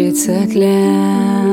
тридцать лет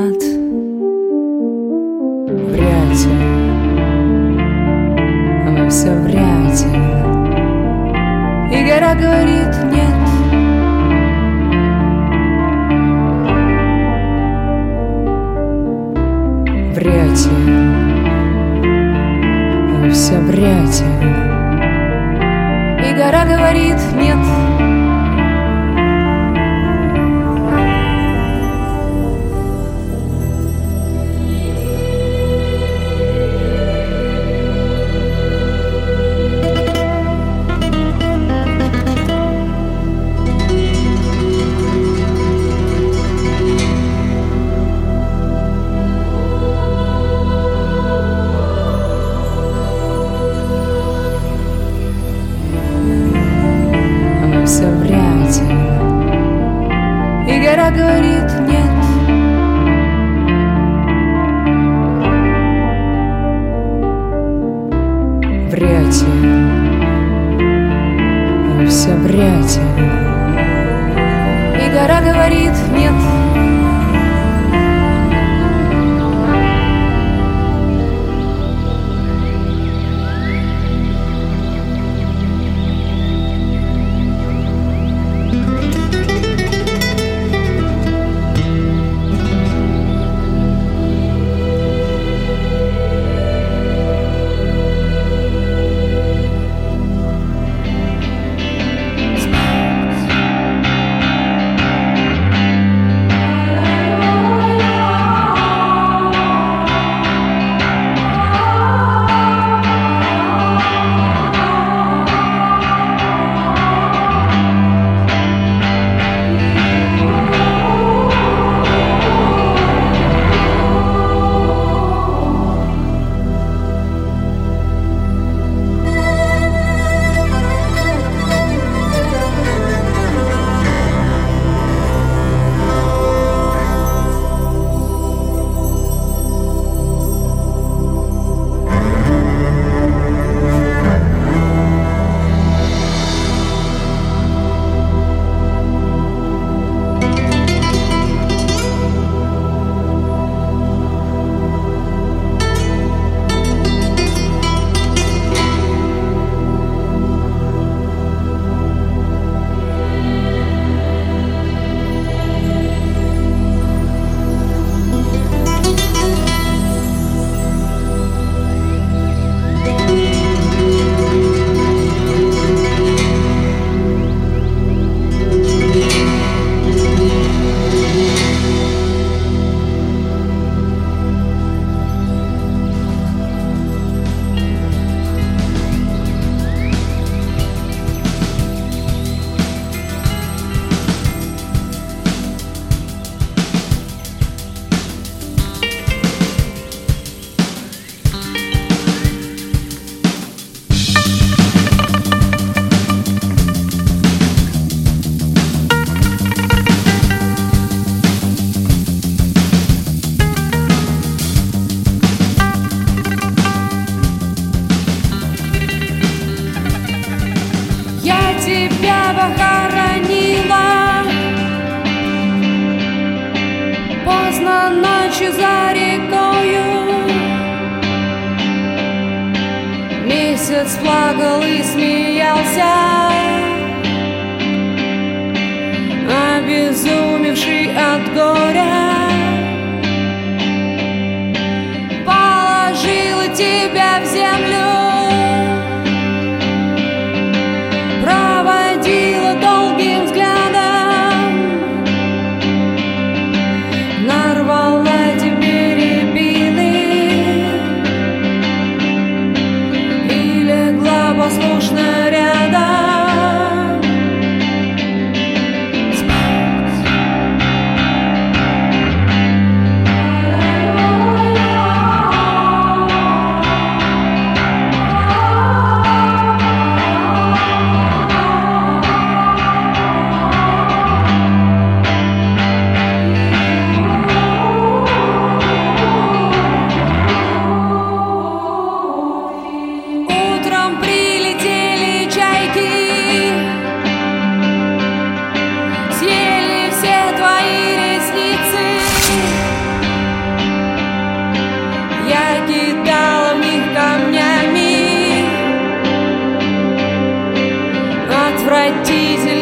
my teasing.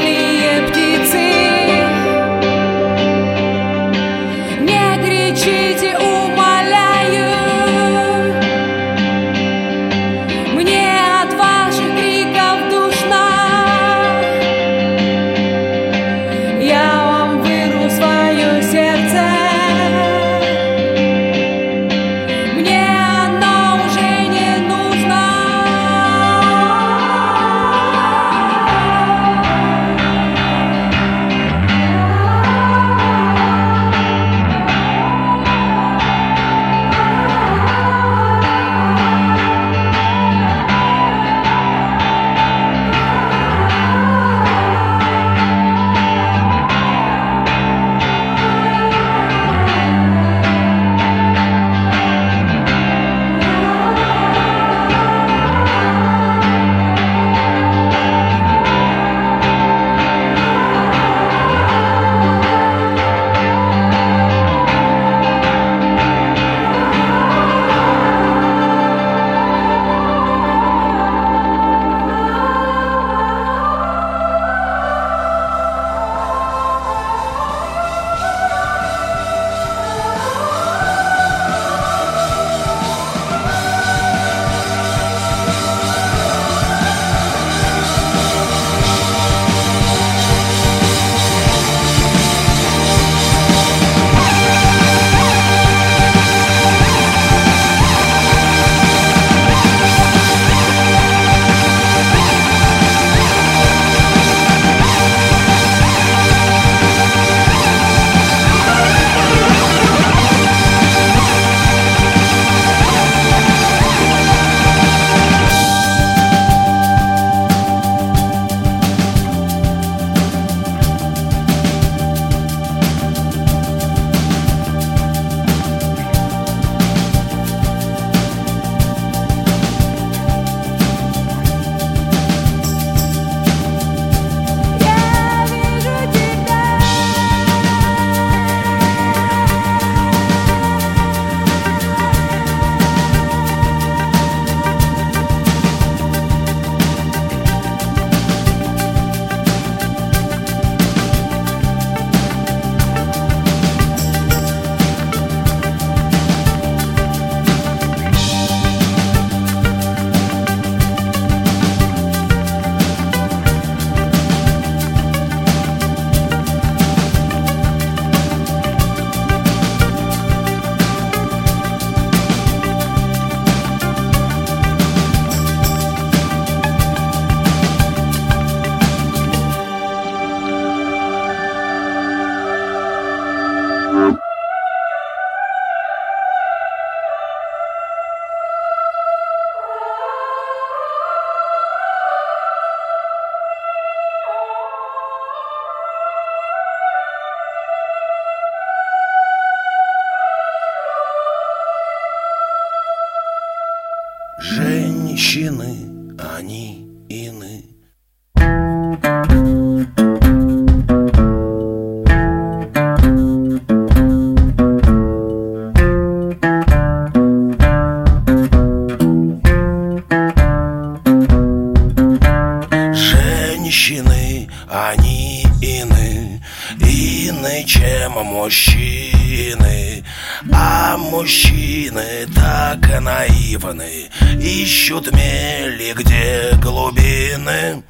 мужчины, а мужчины так наивны, ищут мели, где глубины.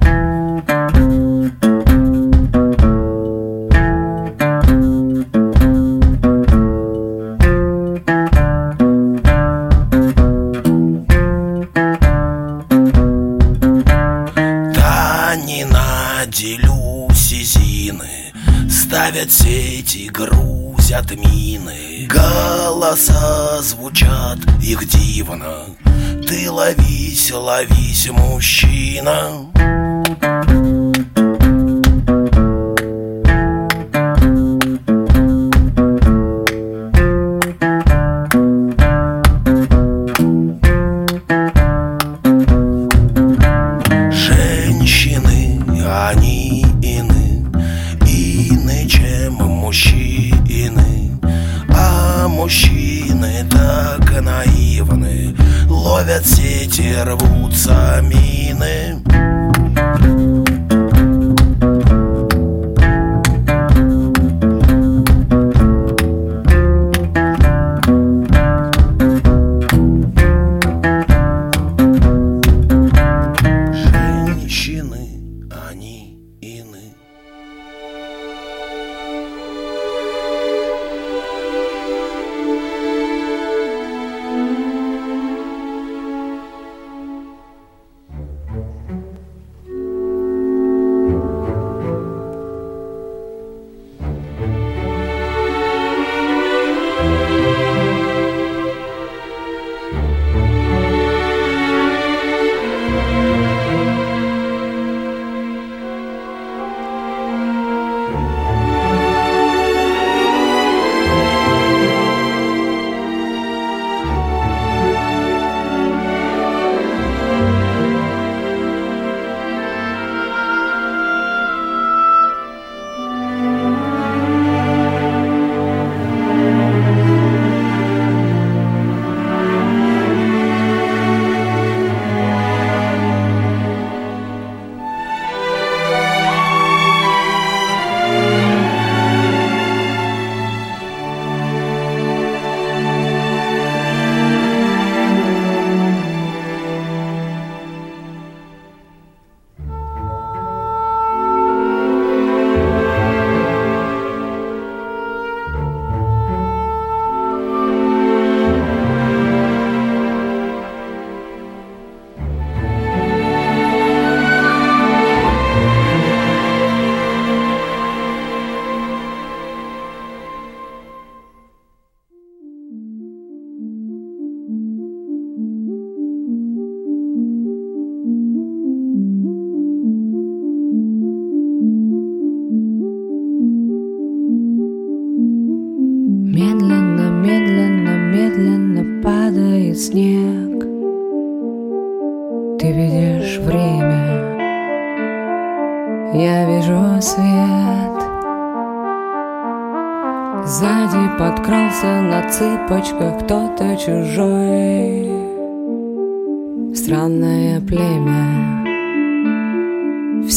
мины Голоса звучат их дивно. Ты ловись, ловись, мужчина.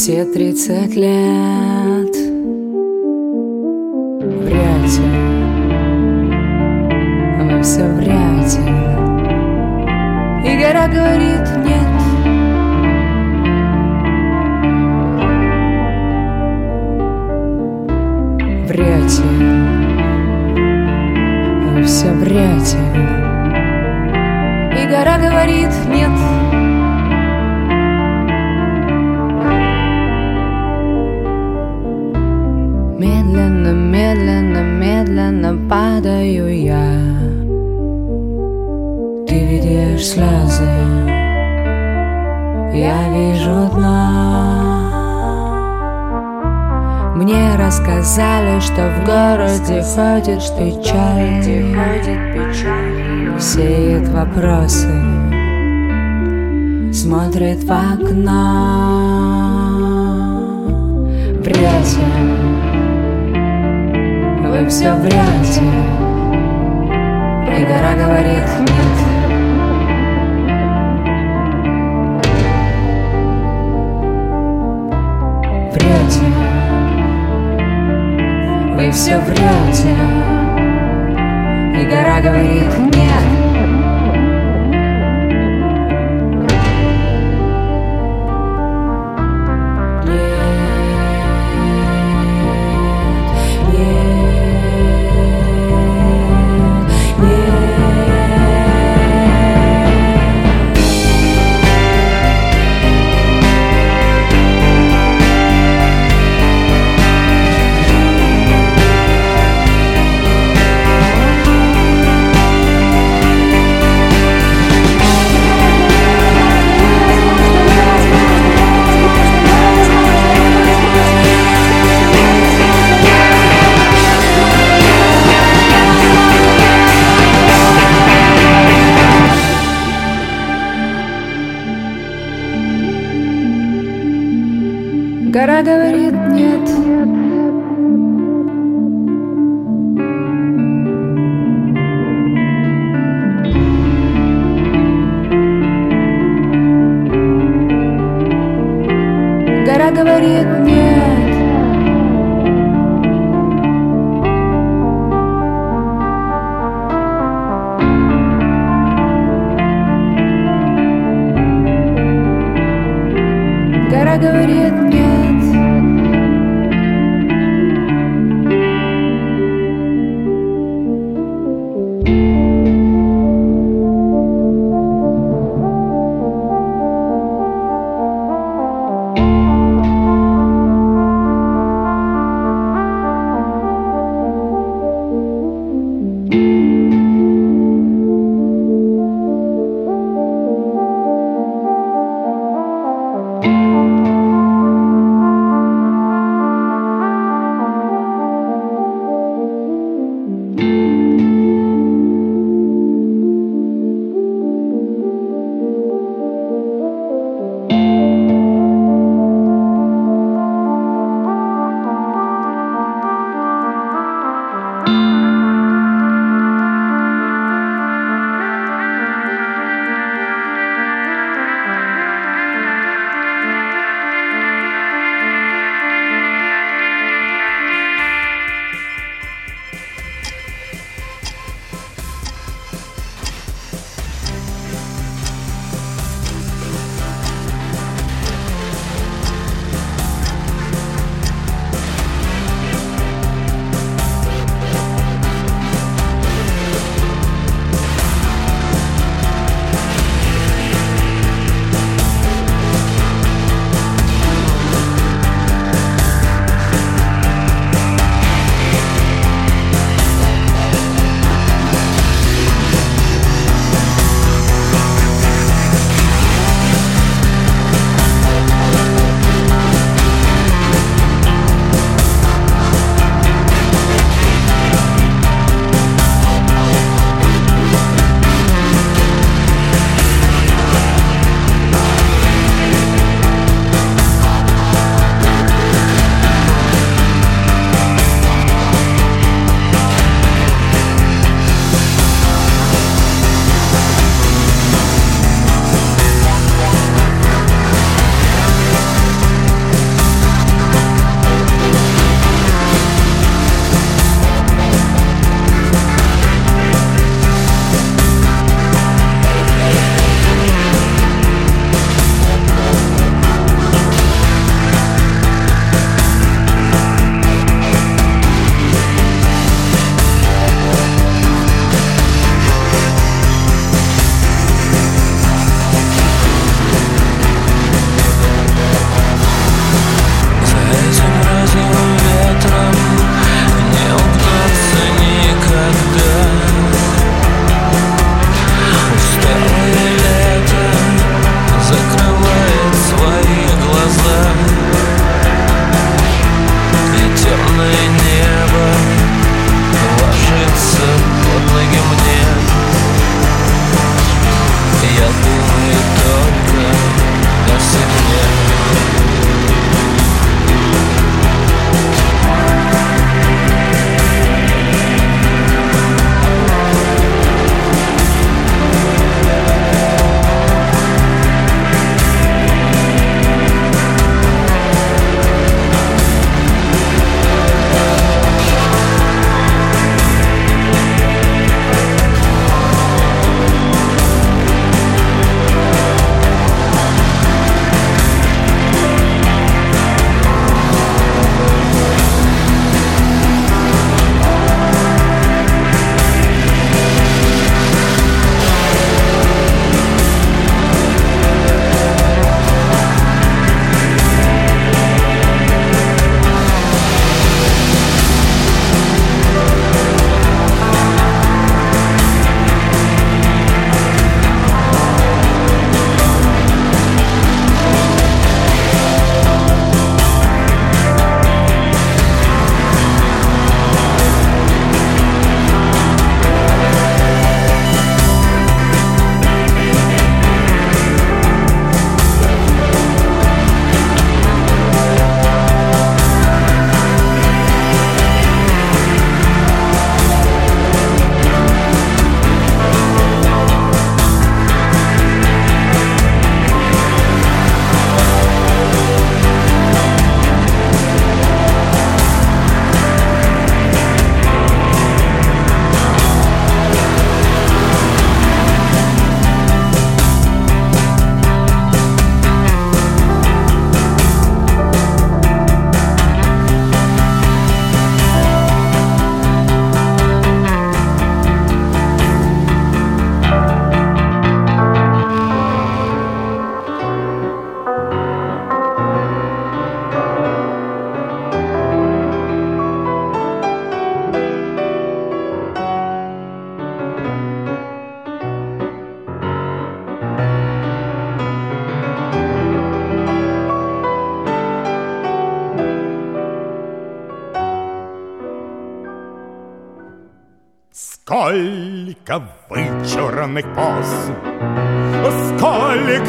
Все тридцать лет. Вряд во все вряд И гора говорит нет. Вряд все вряд И гора говорит нет. Падаю я. Ты видишь слезы. Я вижу дно. Мне рассказали, что в городе ходит печаль, Сеет вопросы, смотрит в окно. Врете, вы все врете, и гора говорит нет. Вы все врете И гора говорит нет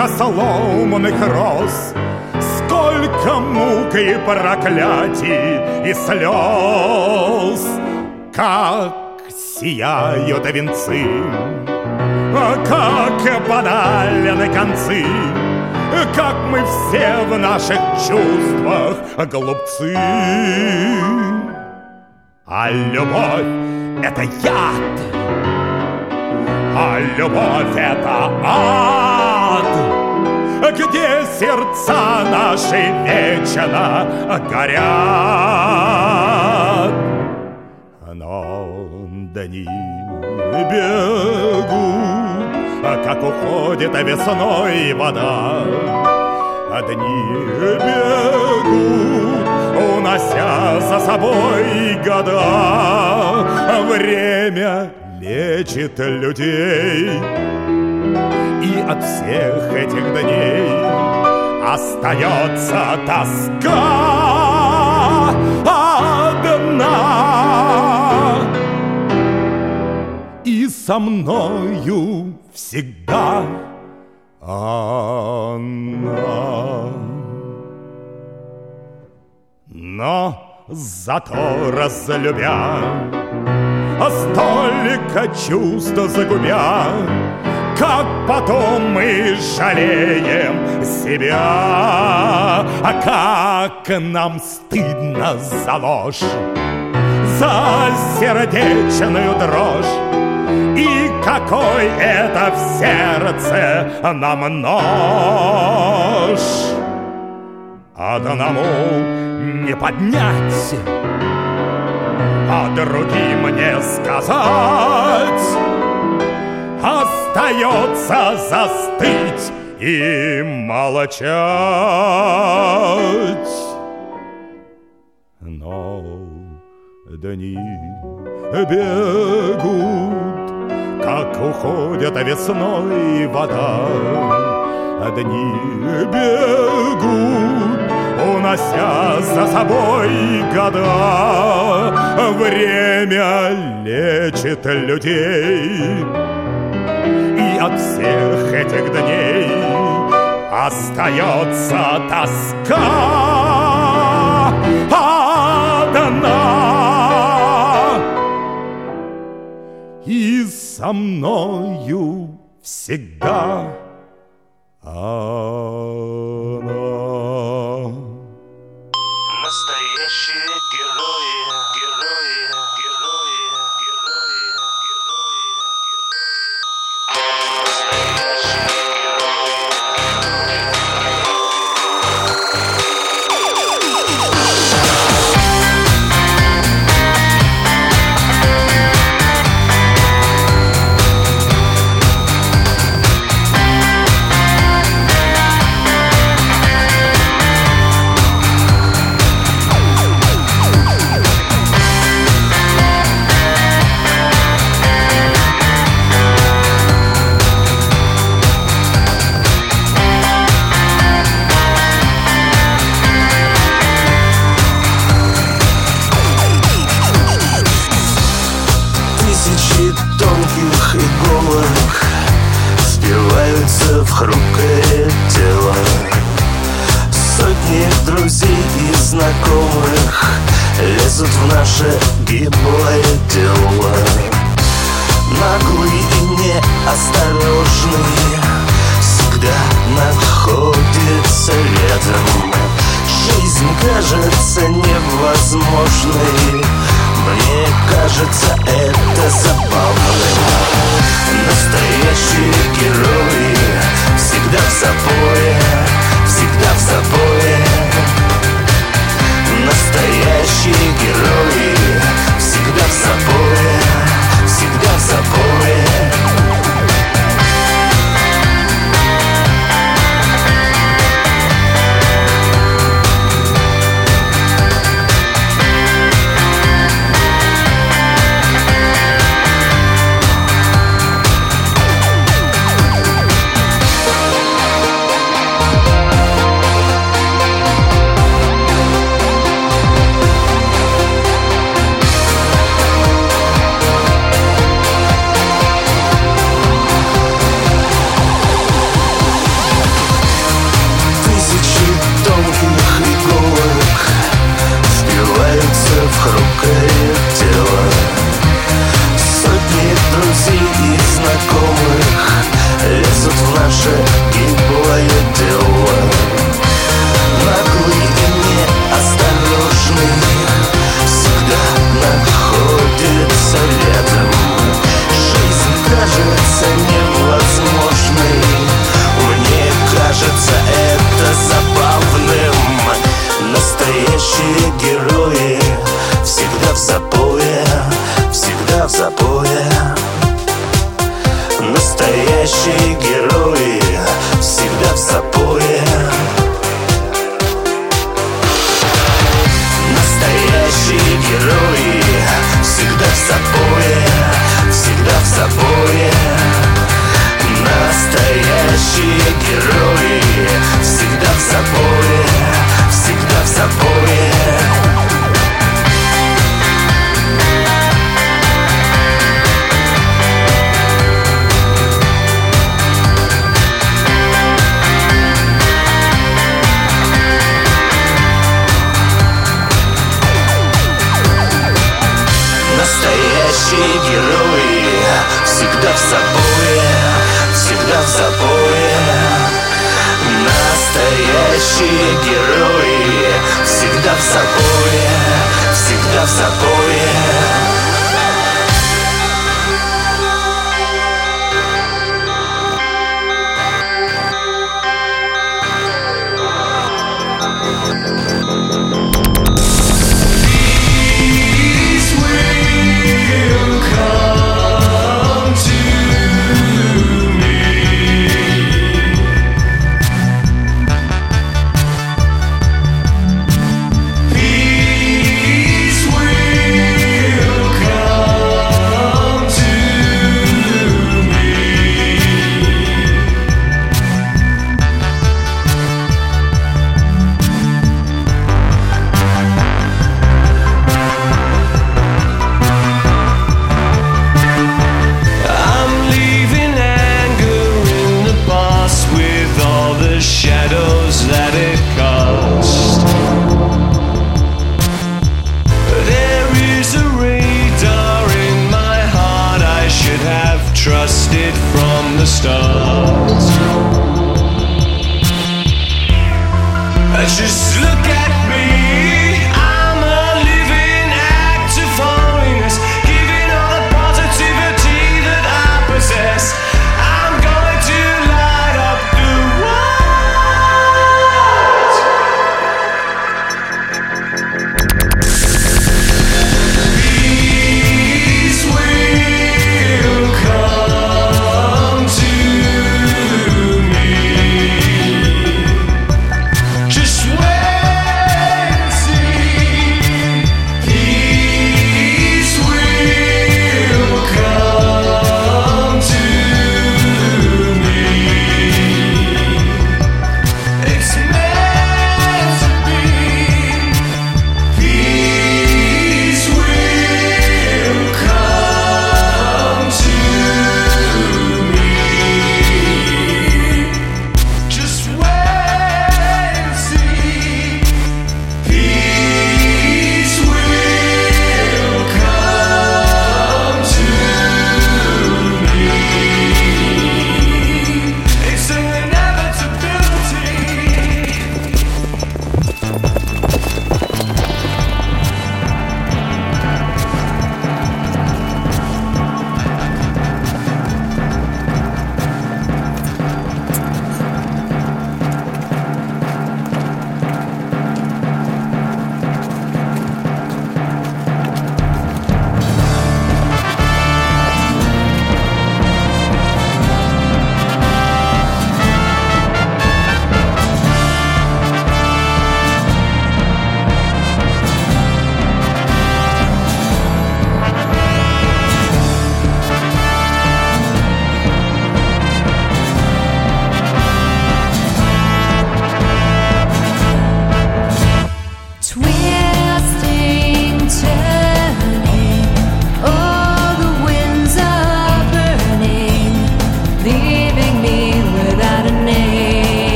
Сколько сломанных роз, Сколько мук и проклятий и слез, Как сияют венцы, Как банальны концы, Как мы все в наших чувствах глупцы. А любовь это яд, а любовь это ад, где сердца наши вечно горят. Но дни бегут, как уходит весной вода, Дни бегут, унося за собой года. Время лечит людей, и от всех этих дней остается тоска одна. И со мною всегда она. Но зато разлюбя, Столько чувств загубя, Как потом мы жалеем себя, А как нам стыдно за ложь, За сердечную дрожь, и какой это в сердце нам нож? Одному не поднять, а другим не сказать остается застыть и молчать. Но дни бегут, как уходят весной вода. Дни бегут, унося за собой года. Время лечит людей, от всех этих дней Остается тоска одна И со мною всегда одна.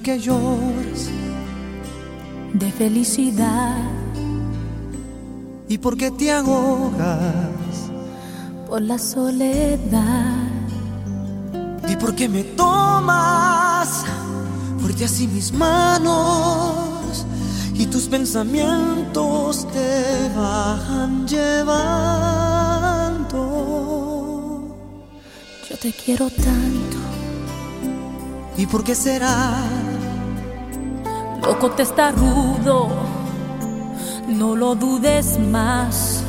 Por qué lloras de felicidad y por qué te ahogas. por la soledad. ¿Y por qué me tomas fuerte así mis manos y tus pensamientos te van llevando? Yo te quiero tanto, ¿Y por qué será? Loco te está rudo, no lo dudes más.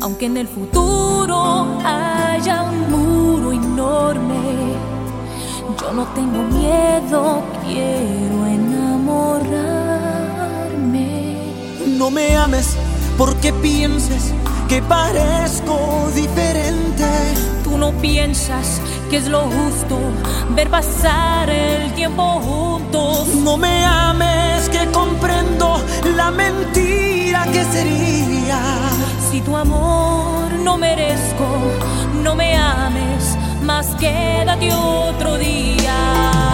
Aunque en el futuro haya un muro enorme, yo no tengo miedo, quiero enamorarme. No me ames porque pienses que parezco diferente. Tú no piensas que es lo justo ver pasar el tiempo juntos. No me ames que comprendo la mentira que sería. Si tu amor no merezco, no me ames, más quédate otro día.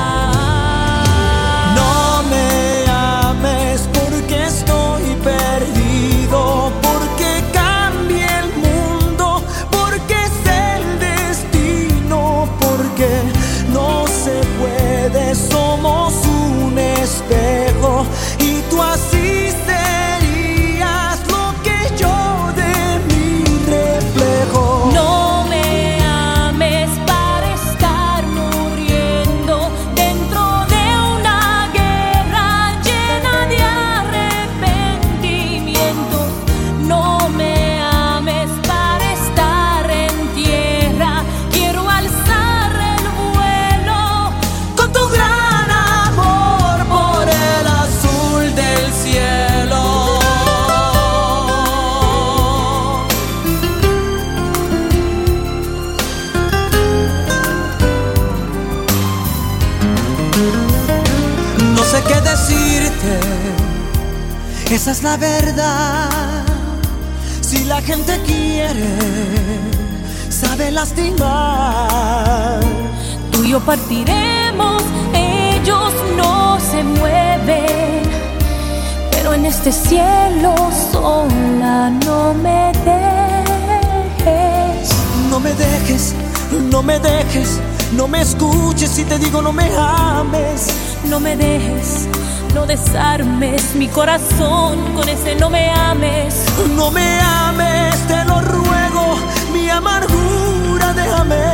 Digo no me ames. No me dejes, no desarmes mi corazón con ese no me ames. No me ames, te lo ruego, mi amargura déjame.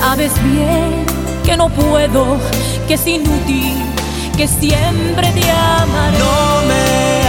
Sabes bien que no puedo, que es inútil, que siempre te amaré. No me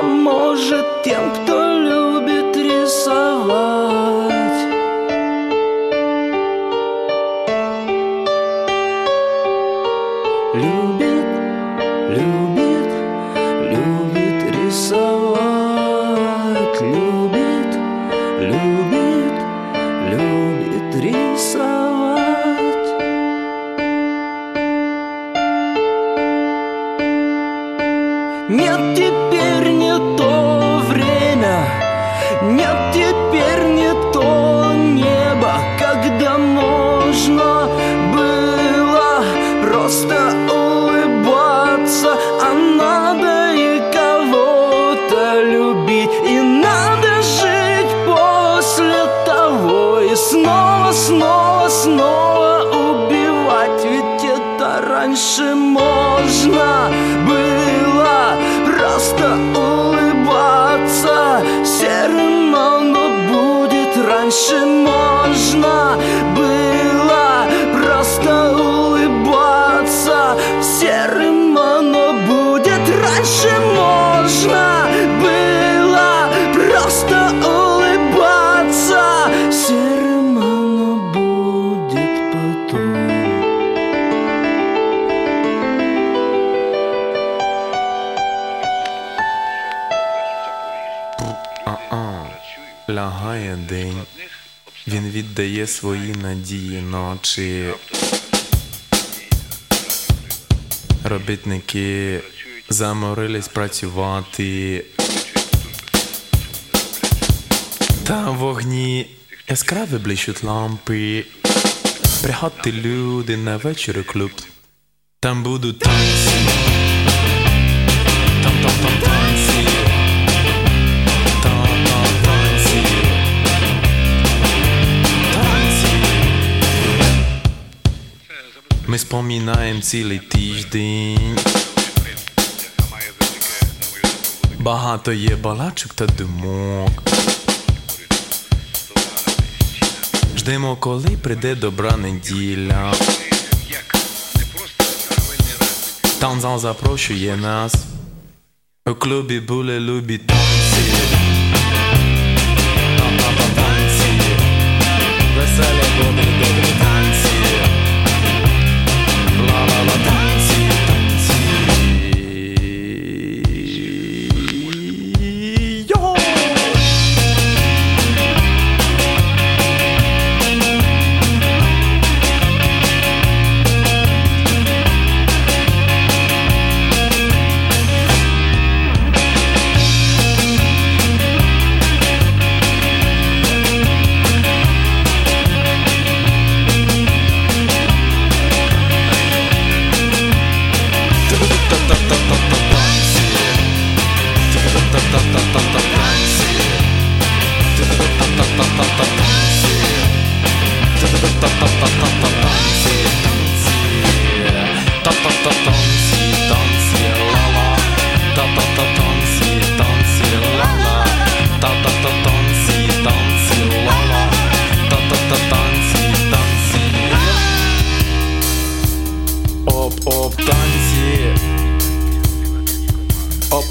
поможет тем, кто заморились працювати. Там вогні яскраві блищуть лампи. Приходьте люди на вечір клуб. Там будуть танці. Там там там танці. Там там танці. Танці. Ми спомінаємо цілий тиждень. Багато є балачок та димок. Ждемо, коли прийде добра неділя. Танзал запрошує нас. У клубі були любі танці. Там папа Танці. Веселі, добрі, добрі танці.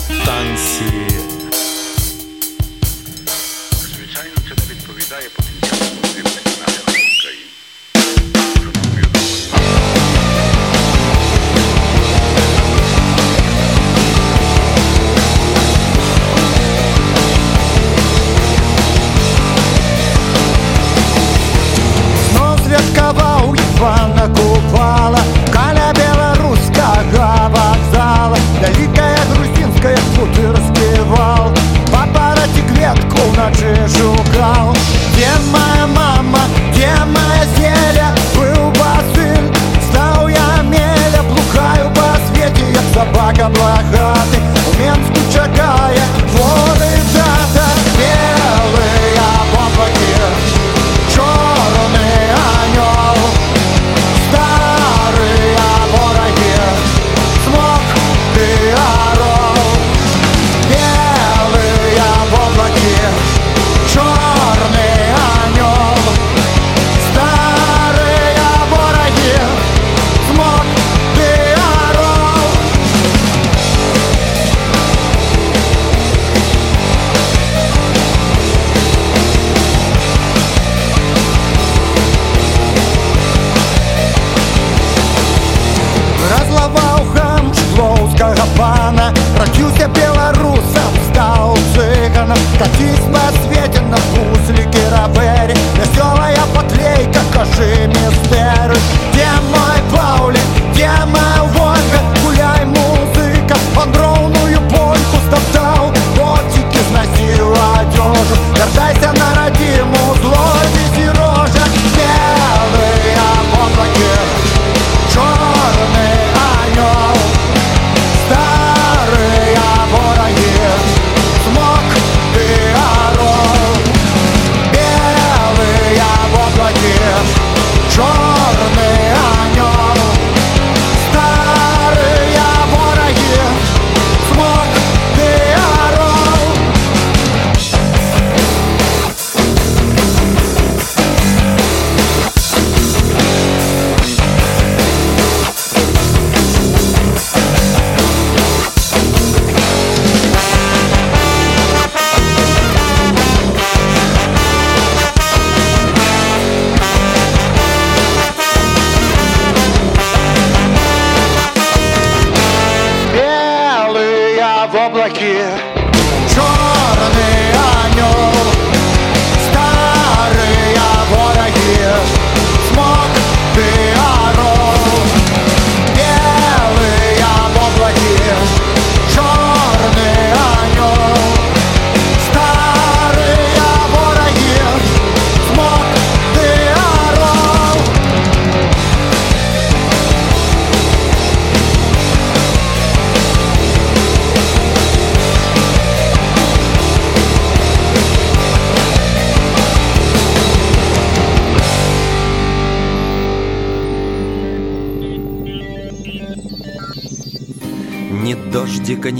Танцы.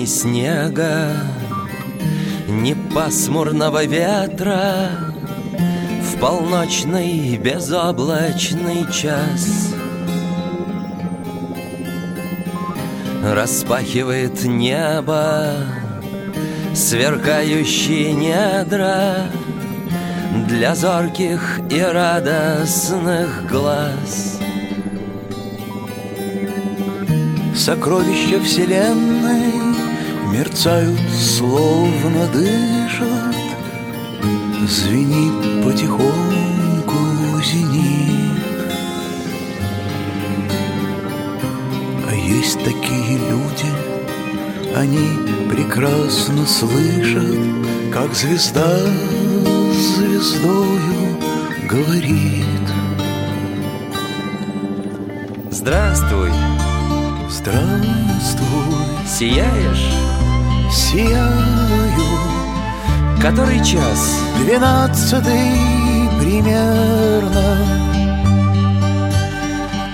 снега, ни пасмурного ветра В полночный безоблачный час. Распахивает небо Сверкающие недра Для зорких и радостных глаз. Сокровища Вселенной Мерцают, словно дышат. Звенит потихоньку зенит. А есть такие люди Они прекрасно слышат Как звезда звездою говорит. Здравствуй, Здравствуй, Сияешь? Сияю Который час? Двенадцатый примерно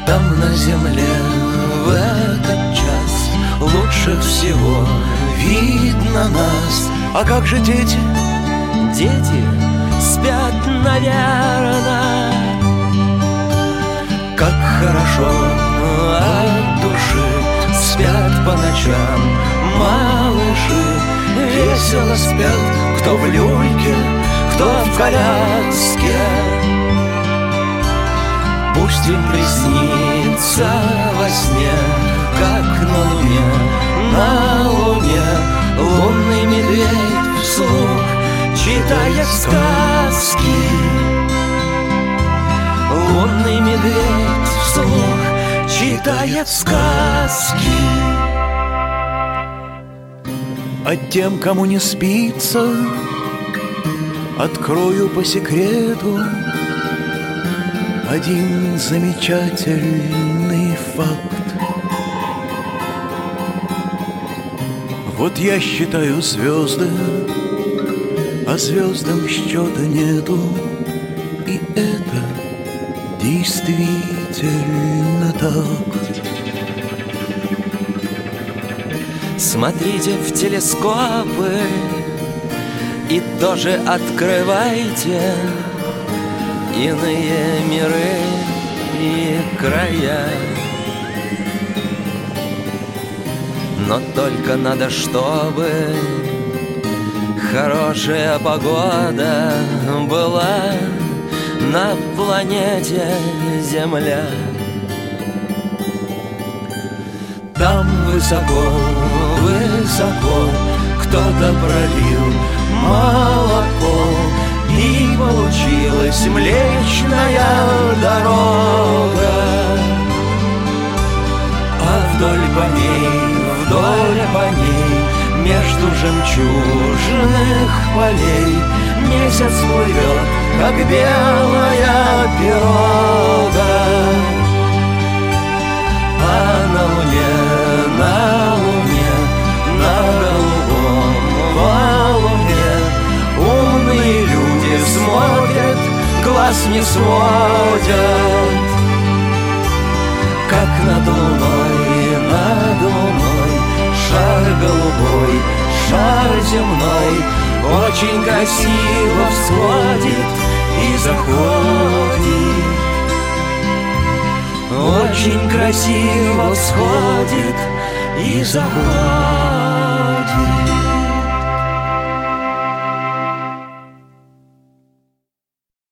Там на земле в этот час Лучше всего видно нас А как же дети? Дети спят, наверное Как хорошо, а спят по ночам. Малыши весело спят Кто в люльке, кто в коляске. Пусть им приснится во сне Как на луне, на луне Лунный медведь вслух читает сказки. Лунный медведь вслух читает сказки А тем, кому не спится, открою по секрету один замечательный факт. Вот я считаю звезды, а звездам счета нету, и это действительно так. Смотрите в телескопы и тоже открывайте иные миры и края. Но только надо, чтобы хорошая погода была на планете Земля. Там высоко, высоко кто-то пролил молоко И получилась млечная дорога А вдоль по ней, вдоль по ней Между жемчужных полей Месяц плывет, как белая пирога. А на луне, на луне, на голубом валуне. Умные люди смотрят, глаз не сводят. Как над луной, над луной Шар голубой, шар земной Очень красиво всходит и заходит очень красиво всходит и заходит.